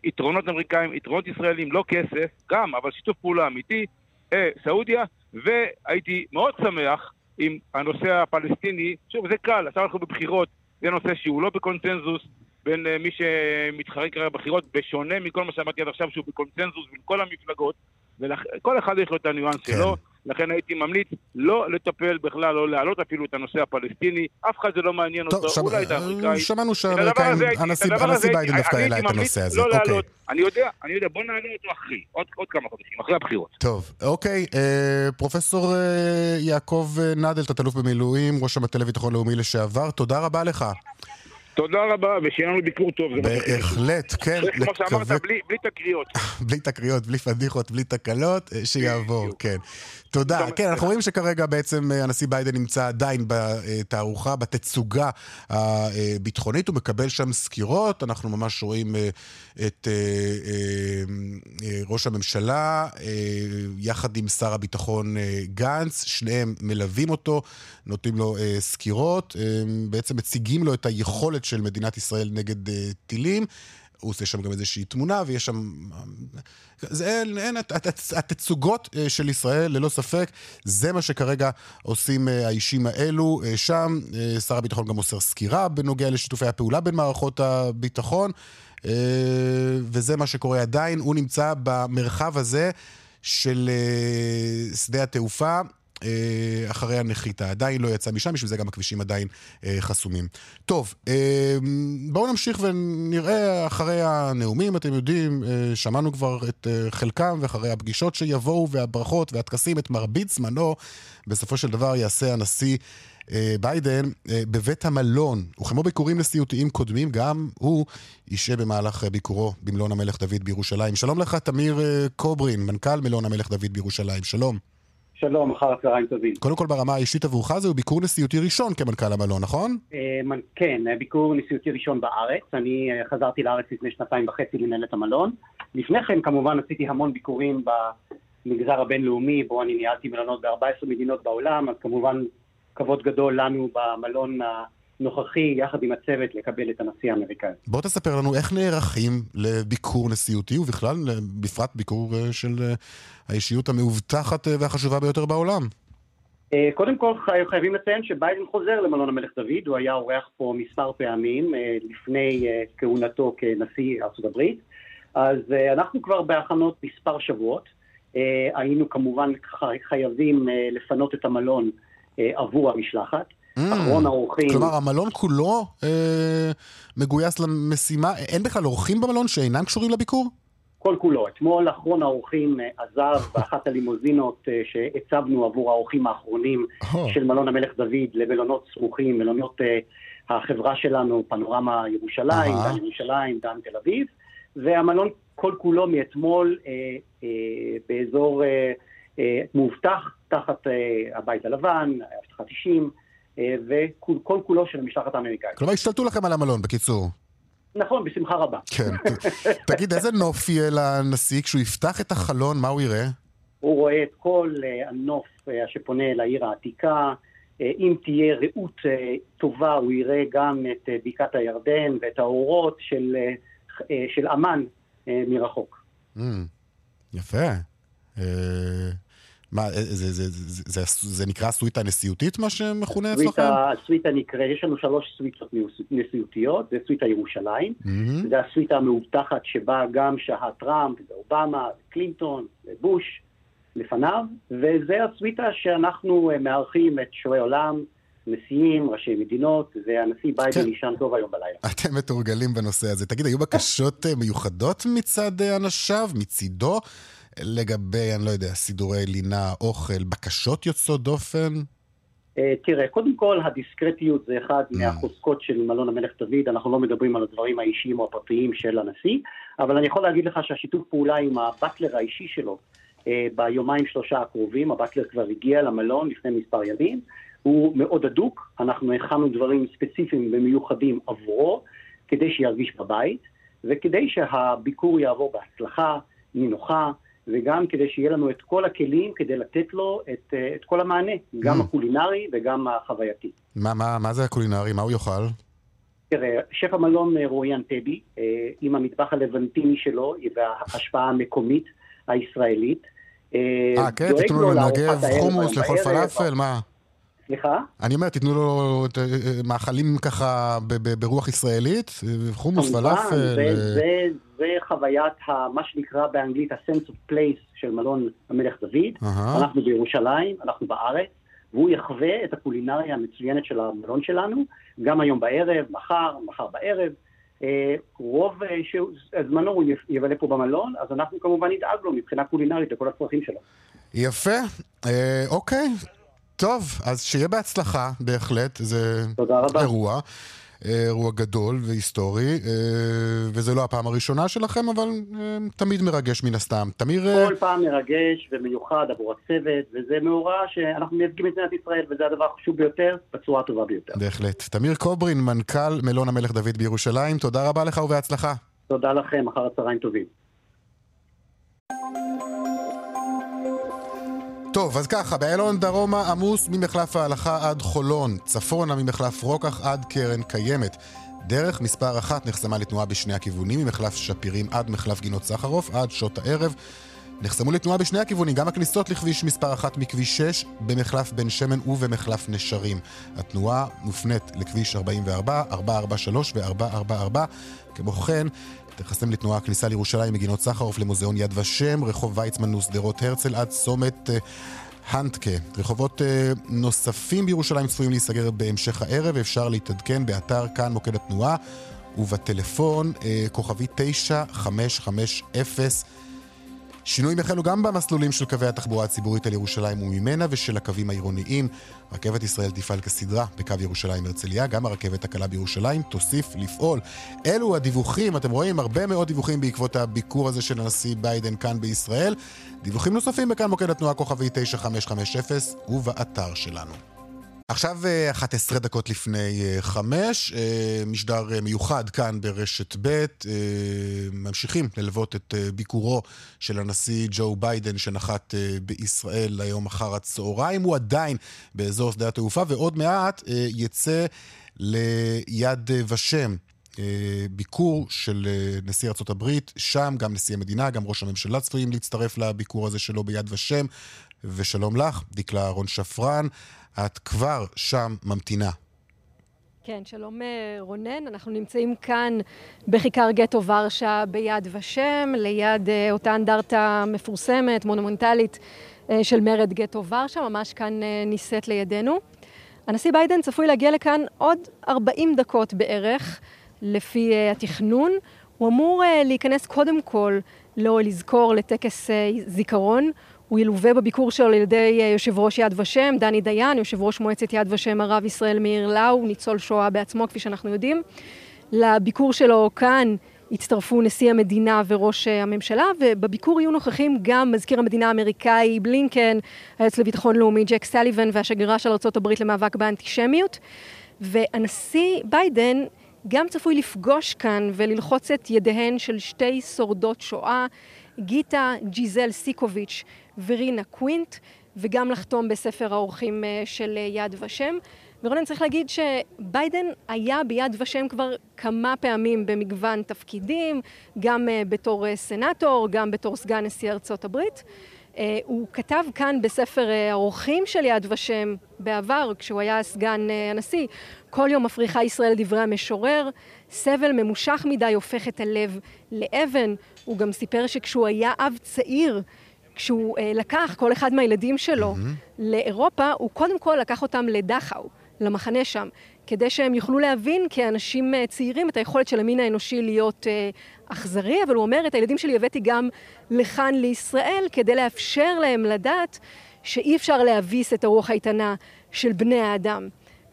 יתרונות אמריקאים, יתרונות ישראלים, לא כסף, גם, אבל שיתוף פעולה אמיתי. אה, סעודיה, והייתי מאוד שמח אם הנושא הפלסטיני, שוב, זה קל, עכשיו אנחנו בבחירות, זה נושא שהוא לא בקונצנזוס בין אה, מי שמתחרה כרגע בבחירות, בשונה מכל מה שאמרתי עד עכשיו, שהוא בקונצנזוס בין כל המפלגות, וכל אחד יש לו את הניואנס
כן.
שלו, לכן הייתי ממליץ לא לטפל בכלל, לא להעלות אפילו את הנושא הפלסטיני, אף אחד זה לא מעניין
טוב,
אותו,
שמע-
אולי את האמריקאים.
שמענו
את הדבר
שהאמריקאים, הנשיא ביידן דווקא העלה את הנושא הזה.
לא
אוקיי.
להעלות, אני יודע, אני יודע, בוא נעלה אותו אחרי, עוד עוד כמה חודשים, אחרי הבחירות.
טוב, אוקיי, אה, פרופסור אה, יעקב אה, נדל, תת-אלוף במילואים, ראש המטה לביטחון לאומי לשעבר, תודה רבה לך.
תודה רבה, ושיהיה לנו ביקור טוב.
בהחלט, כן,
כמו שאמרת, בלי- תקריות. <laughs>
בלי תקריות, בלי פדיחות, בלי תקלות, אה, שיעבור, כן. תודה. כן, אנחנו רואים שכרגע בעצם אה, הנשיא ביידן נמצא עדיין בתערוכה, בתצוגה הביטחונית, הוא מקבל שם סקירות, אנחנו ממש רואים אה, את אה, אה, אה, ראש הממשלה אה, יחד עם שר הביטחון אה, גנץ, שניהם מלווים אותו, נותנים לו אה, סקירות, אה, בעצם מציגים לו את היכולת של מדינת ישראל נגד אה, טילים. הוא עושה שם גם איזושהי תמונה, ויש שם... זה אין, אין, הת- הת- התצוגות אה, של ישראל, ללא ספק, זה מה שכרגע עושים אה, האישים האלו שם. שר הביטחון גם מוסר סקירה בנוגע לשיתופי הפעולה בין מערכות הביטחון, וזה מה שקורה עדיין. הוא נמצא במרחב הזה של שדה התעופה. אה, אחרי הנחיתה. עדיין לא יצא משם, בשביל זה גם הכבישים עדיין אה, חסומים. טוב, אה, בואו נמשיך ונראה אחרי הנאומים, אתם יודעים, שמענו כבר את חלקם, ואחרי הפגישות שיבואו, והברכות והטקסים, את מרבית זמנו, בסופו של דבר יעשה הנשיא ביידן בבית המלון. וכמו ביקורים נשיאותיים קודמים, גם הוא ישהה במהלך ביקורו במלון המלך דוד בירושלים. שלום לך, תמיר קוברין, מנכ"ל מלון המלך דוד בירושלים. שלום.
שלום, אחר הצהריים טובים.
קודם כל ברמה האישית עבורך זהו ביקור נשיאותי ראשון כמנכ"ל המלון, נכון?
אה, כן, אה, ביקור נשיאותי ראשון בארץ. אני אה, חזרתי לארץ לפני שנתיים וחצי לנהל את המלון. לפני כן, כמובן, עשיתי המון ביקורים במגזר הבינלאומי, בו אני ניהלתי מלונות ב-14 מדינות בעולם, אז כמובן, כבוד גדול לנו במלון הנוכחי, יחד עם הצוות, לקבל את הנשיא האמריקאי.
בוא תספר לנו איך נערכים לביקור נשיאותי, ובכלל, בפרט ביקור אה, של אה, האישיות המאובטחת אה, והחשובה ביותר בעולם.
קודם כל חי- חייבים לציין שביידן חוזר למלון המלך דוד, הוא היה אורח פה מספר פעמים לפני כהונתו כנשיא ארצות הברית, אז אנחנו כבר בהכנות מספר שבועות, היינו כמובן חי- חייבים לפנות את המלון עבור המשלחת, אחרון האורחים,
כלומר, המלון כולו אה, מגויס למשימה, אין בכלל אורחים במלון שאינם קשורים לביקור?
כל כולו. אתמול אחרון האורחים אה, עזב <laughs> באחת הלימוזינות אה, שהצבנו עבור האורחים האחרונים של מלון המלך דוד למלונות סמוכים, מלונות החברה שלנו, פנורמה ירושלים. דן ירושלים, דן תל אביב, והמלון כל כולו מאתמול באזור אה, מאובטח תחת הבית הלבן, אבטחת אישים, וכל כל כולו של המשלחת האמריקאית.
כלומר, השתלטו לכם על המלון, בקיצור.
נכון, בשמחה רבה.
כן. תגיד, איזה נוף יהיה לנשיא כשהוא יפתח את החלון, מה הוא יראה?
הוא רואה את כל אה, הנוף אה, שפונה אל העיר העתיקה. אה, אם תהיה ראות אה, טובה, הוא יראה גם את אה, בקעת הירדן ואת האורות של, אה, אה, של אמן אה, מרחוק.
Mm, יפה. אה, מה, אה, זה, זה, זה, זה, זה, זה נקרא הסוויטה הנשיאותית, מה שמכונה אצלכם?
סוויטה, סוויטה נקרא, יש לנו שלוש סוויטות נשיאותיות, זה סוויטה ירושלים,
מהמם.
זה הסוויטה המאובטחת שבה גם שהה טראמפ ואובמה וקלינטון ובוש לפניו, וזה הסוויטה שאנחנו אה, מארחים את שועי עולם, נשיאים, ראשי מדינות, והנשיא ביידן יישן טוב היום בלילה.
אתם מתורגלים בנושא הזה. תגיד, היו בקשות אה, מיוחדות מצד אה, אנשיו, מצידו, לגבי, אני לא יודע, סידורי לינה, אוכל, בקשות יוצאות דופן?
אה, תראה, קודם כל, הדיסקרטיות זה אחד מהחוזקות של מלון המלך דוד, אנחנו לא מדברים על הדברים האישיים או הפרטיים של הנשיא, אבל אני יכול להגיד לך שהשיתוף פעולה עם הבטלר האישי שלו אה, ביומיים שלושה הקרובים, הבטלר כבר הגיע למלון לפני מספר ימים, הוא מאוד הדוק, אנחנו הכנו דברים ספציפיים ומיוחדים עבורו, כדי שירגיש בבית, וכדי שהביקור יעבור בהצלחה, נינוחה, וגם כדי שיהיה לנו את כל הכלים כדי לתת לו את, אה, את כל המענה, גם
Mm.
הקולינרי וגם החווייתי.
מה, מה, מה זה הקולינרי? מה הוא יאכל?
תראה, שף המלון אה, רואי אנטבי, אה, עם המטבח הלבנטיני שלו וההשפעה המקומית הישראלית.
אה, כן? תיתנו
לו
לנגב חומוס, לאכול. פלאפל, מה?
סליחה?
אני אומר, תיתנו לו מאכלים ככה ברוח ישראלית, חומוס, פלאפל.
זה חוויית ה, מה שנקרא באנגלית ה-sense of place של מלון המלך דוד.
אהה.
אנחנו בירושלים, אנחנו בארץ, והוא יחווה את הקולינריה המצוינת של המלון שלנו, גם היום בערב, מחר, מחר בערב. אה, רוב אה, זמנו הוא יבלה פה במלון, אז אנחנו כמובן נדאג לו מבחינה קולינרית לכל הצרכים שלו.
יפה, אה, אוקיי. טוב, אז שיהיה בהצלחה, בהחלט. זה אירוע. אה, אירוע גדול והיסטורי, אה, וזה לא הפעם הראשונה שלכם, אבל אה, תמיד מרגש מן הסתם. תמיר, אה,
כל פעם מרגש ומיוחד עבור הצוות, וזה מאורע שאנחנו מייצגים את מדינת ישראל, וזה הדבר החשוב ביותר, בצורה הטובה ביותר.
בהחלט. תמיר קוברין, מנכ"ל מלון המלך דוד בירושלים, תודה רבה לך ובהצלחה.
תודה לכם, אחר הצהריים טובים.
טוב, אז ככה, באיילון דרומה עמוס ממחלף ההלכה עד חולון, צפונה ממחלף רוקח עד קרן קיימת. דרך מספר אחת נחסמה לתנועה בשני הכיוונים, ממחלף שפירים עד מחלף גינות סחרוף, עד שעות הערב. נחסמו לתנועה בשני הכיוונים, גם הכניסות לכביש מספר אחת מכביש 6, במחלף בן שמן ובמחלף נשרים. התנועה מופנית לכביש 44, 443 ו-444. כמו כן, תחסם לתנועה הכניסה לירושלים מגינות סחרוף למוזיאון יד ושם, רחוב ויצמן ושדרות הרצל עד צומת אה, הנטקה. רחובות אה, נוספים בירושלים צפויים להיסגר בהמשך הערב, אפשר להתעדכן באתר כאן מוקד התנועה ובטלפון אה, כוכבי 9550. שינויים החלו גם במסלולים של קווי התחבורה הציבורית על ירושלים וממנה ושל הקווים העירוניים. רכבת ישראל תפעל כסדרה בקו ירושלים הרצליה, גם הרכבת הקלה בירושלים תוסיף לפעול. אלו הדיווחים, אתם רואים הרבה מאוד דיווחים בעקבות הביקור הזה של הנשיא ביידן כאן בישראל. דיווחים נוספים בכאן מוקד התנועה כוכבי 9550 ובאתר שלנו. עכשיו 11 דקות לפני 5, משדר מיוחד כאן ברשת ב', ממשיכים ללוות את ביקורו של הנשיא ג'ו ביידן שנחת בישראל היום אחר הצהריים, הוא עדיין באזור שדה התעופה ועוד מעט יצא ליד ושם. ביקור של נשיא ארה"ב, שם גם נשיא המדינה, גם ראש הממשלה צפויים להצטרף לביקור הזה שלו ביד ושם. ושלום לך, דקלה אהרון שפרן. את כבר שם ממתינה.
כן, שלום רונן. אנחנו נמצאים כאן בכיכר גטו ורשה ביד ושם, ליד אותה אנדרטה מפורסמת, מונומנטלית של מרד גטו ורשה, ממש כאן נישאת לידינו. הנשיא ביידן צפוי להגיע לכאן עוד 40 דקות בערך, לפי התכנון. הוא אמור להיכנס קודם כל, לא לזכור, לטקס זיכרון. הוא ילווה בביקור שלו על ידי יושב ראש יד ושם, דני דיין, יושב ראש מועצת יד ושם הרב ישראל מאיר לאו, ניצול שואה בעצמו, כפי שאנחנו יודעים. לביקור שלו כאן הצטרפו נשיא המדינה וראש הממשלה, ובביקור יהיו נוכחים גם מזכיר המדינה האמריקאי בלינקן, היועץ לביטחון לאומי ג'ק סליבן והשגרירה של ארה"ב למאבק באנטישמיות. והנשיא ביידן גם צפוי לפגוש כאן וללחוץ את ידיהן של שתי שורדות שואה, גיטה ג'יזל סיקוביץ' ורינה קווינט, וגם לחתום בספר האורחים של יד ושם. ורונן צריך להגיד שביידן היה ביד ושם כבר כמה פעמים במגוון תפקידים, גם בתור סנאטור, גם בתור סגן נשיא ארצות הברית. הוא כתב כאן בספר האורחים של יד ושם בעבר, כשהוא היה סגן הנשיא, כל יום מפריחה ישראל דברי המשורר, סבל ממושך מדי הופך את הלב לאבן. הוא גם סיפר שכשהוא היה אב צעיר, כשהוא לקח כל אחד מהילדים שלו mm-hmm. לאירופה, הוא קודם כל לקח אותם לדכאו, למחנה שם, כדי שהם יוכלו להבין כאנשים צעירים את היכולת של המין האנושי להיות אכזרי, אבל הוא אומר, את הילדים שלי הבאתי גם לכאן לישראל, כדי לאפשר להם לדעת שאי אפשר להביס את הרוח האיתנה של בני האדם.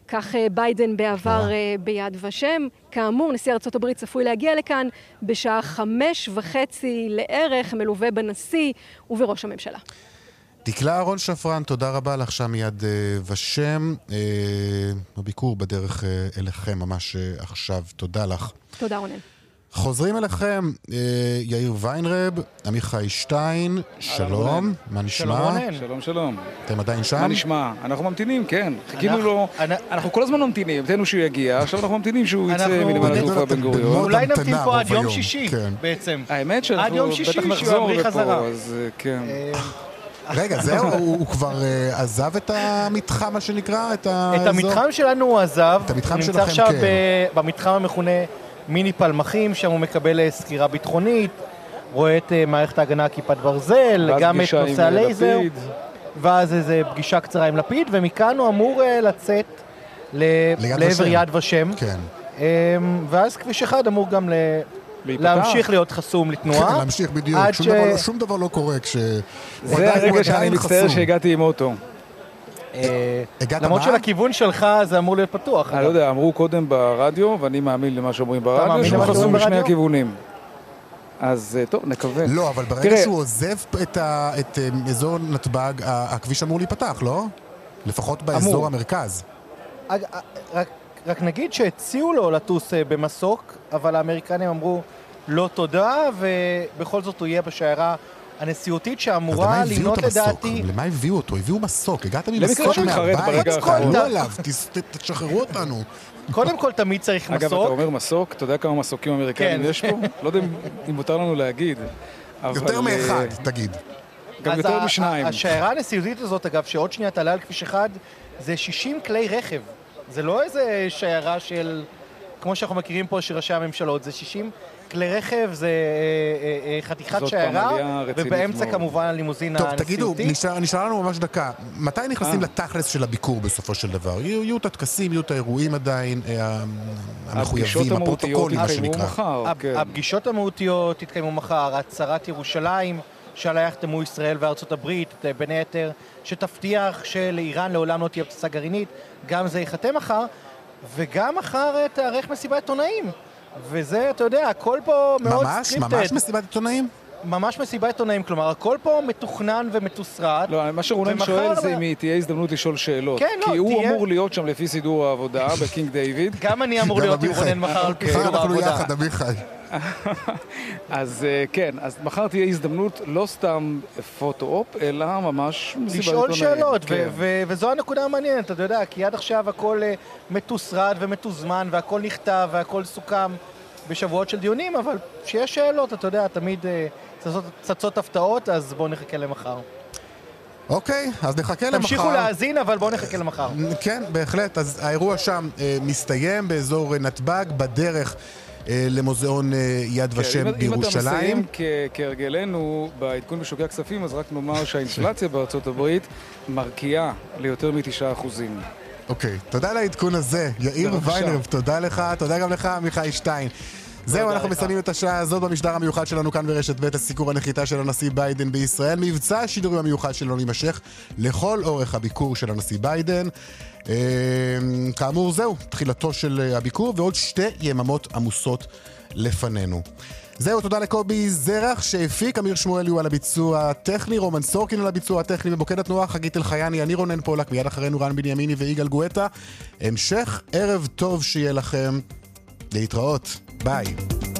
כך ביידן בעבר ביד ושם. כאמור, נשיא ארצות הברית צפוי להגיע לכאן בשעה חמש וחצי לערך, מלווה בנשיא ובראש הממשלה.
דקלה אהרון שפרן, תודה רבה לך שם מיד ושם. הביקור בדרך אליכם ממש עכשיו. תודה לך.
תודה רונן.
חוזרים אליכם, יאיר ויינרב, עמיחי שטיין, שלום, מה נשמע?
שלום, שלום.
אתם עדיין שם?
מה נשמע? אנחנו ממתינים, כן. חיכינו לו, אנחנו כל הזמן ממתינים, המתנו שהוא יגיע, עכשיו אנחנו ממתינים שהוא יצא מנמל התעופה בן גוריון.
אולי נמתין פה עד יום שישי, בעצם.
האמת שאנחנו בטח נחזור לפה, אז כן.
רגע, זהו, הוא כבר עזב את המתחם, מה שנקרא? את
המתחם שלנו הוא עזב.
את המתחם שלכם,
כן. הוא נמצא עכשיו במתחם המכונה... מיני פלמחים, שם הוא מקבל סקירה ביטחונית, רואה את מערכת ההגנה כיפת ברזל, גם את נושא הלייזר, ואז איזו פגישה קצרה עם לפיד, ומכאן הוא אמור לצאת לעבר יד ושם.
כן.
ואז כביש אחד אמור גם להמשיך להיות חסום לתנועה.
כן, להמשיך בדיוק, שום דבר לא קורה כש...
זה הרגע שאני מצטער שהגעתי עם אוטו.
למרות שלכיוון שלך זה אמור להיות פתוח.
אני לא יודע, אמרו קודם ברדיו, ואני מאמין למה שאומרים ברדיו, שהוא חסום בשני הכיוונים. אז טוב, נקווה.
לא, אבל ברגע שהוא עוזב את אזור נתב"ג, הכביש אמור להיפתח, לא? לפחות באזור המרכז.
רק נגיד שהציעו לו לטוס במסוק, אבל האמריקנים אמרו לא תודה, ובכל זאת הוא יהיה בשיירה הנשיאותית שאמורה למנות לדעתי...
למה הביאו אותו? הביאו מסוק, הגעת
ממסוק מהבית,
תעלו עליו, תשחררו אותנו.
קודם כל תמיד צריך מסוק.
אגב, אתה אומר מסוק, אתה יודע כמה מסוקים אמריקאים יש פה? לא יודע אם מותר לנו להגיד.
יותר מאחד, תגיד.
גם יותר משניים.
השיירה הנשיאותית הזאת, אגב, שעוד שנייה תעלה על כביש אחד, זה 60 כלי רכב. זה לא איזה שיירה של, כמו שאנחנו מכירים פה, של ראשי הממשלות, זה 60 כלי רכב, זה אה, אה, אה, חתיכת שיירה, ובאמצע כמובן הלימוזין
הנשיאותי. טוב, תגידו, נשאר לנו ממש דקה. מתי נכנסים לתכלס של הביקור בסופו של דבר? יהיו את הטקסים, יהיו את האירועים עדיין, המחויבים, הפרוטוקולים, מה שנקרא.
כן. הפגישות המהותיות יתקיימו מחר, הצהרת ירושלים. שעליה יחתמו ישראל וארצות הברית, בין היתר, שתבטיח שלאיראן לעולם לא תהיה פצצה גרעינית, גם זה ייחתם מחר, וגם מחר תיערך מסיבת עיתונאים. וזה, אתה יודע, הכל פה מאוד
סקריפטד. ממש, ממש מסיבת עיתונאים?
ממש מסיבת עיתונאים, כלומר, הכל פה מתוכנן ומתוסרט.
לא, מה שרונן שואל זה אם תהיה הזדמנות לשאול שאלות.
כן, לא,
כי הוא אמור להיות שם לפי סידור העבודה <laughs> בקינג דיוויד.
גם אני אמור להיות עם רונן מחר על פי סידור העבודה.
אנחנו יחד, עמיחי. <laughs>
אז כן, אז מחר תהיה הזדמנות לא סתם photo-op, אלא ממש מסיבת עיתונאים.
לשאול שאלות, כן. וזו הנקודה המעניינת, אתה יודע, כי עד עכשיו הכל מתוסרט ומתוזמן, והכל נכתב, והכל סוכם בשבועות של דיונים, אבל כשיש שאלות, אתה יודע, תמיד צצות הפתעות, אז בואו נחכה למחר.
אוקיי, אז נחכה למחר.
תמשיכו להאזין, אבל בואו נחכה למחר.
כן, בהחלט. אז האירוע שם אה, מסתיים באזור נתב"ג, בדרך אה, למוזיאון אה, יד כן, ושם
אם,
בירושלים.
אם אתה מסיים כהרגלנו בעדכון בשוקי הכספים, אז רק נאמר שהאינפלציה בארצות הברית מרקיעה ליותר מתשעה אחוזים.
אוקיי, תודה על העדכון הזה. יאיר ויינרב, תודה לך, תודה גם לך, עמיחי שטיין. זהו, אנחנו מסיימים את השעה הזאת במשדר המיוחד שלנו כאן ברשת ב' לסיקור הנחיתה של הנשיא ביידן בישראל. מבצע השידורים המיוחד שלנו יימשך לכל אורך הביקור של הנשיא ביידן. אה, כאמור, זהו, תחילתו של הביקור ועוד שתי יממות עמוסות לפנינו. זהו, תודה לקובי זרח שהפיק, אמיר שמואלי הוא על הביצוע הטכני, רומן סורקין על הביצוע הטכני, במוקד התנועה חגית אלחייני, אני רונן פולק, מיד אחרינו רן בנימיני ויגאל גואטה. המשך ערב טוב שיהיה לכם. להתראות, Bye.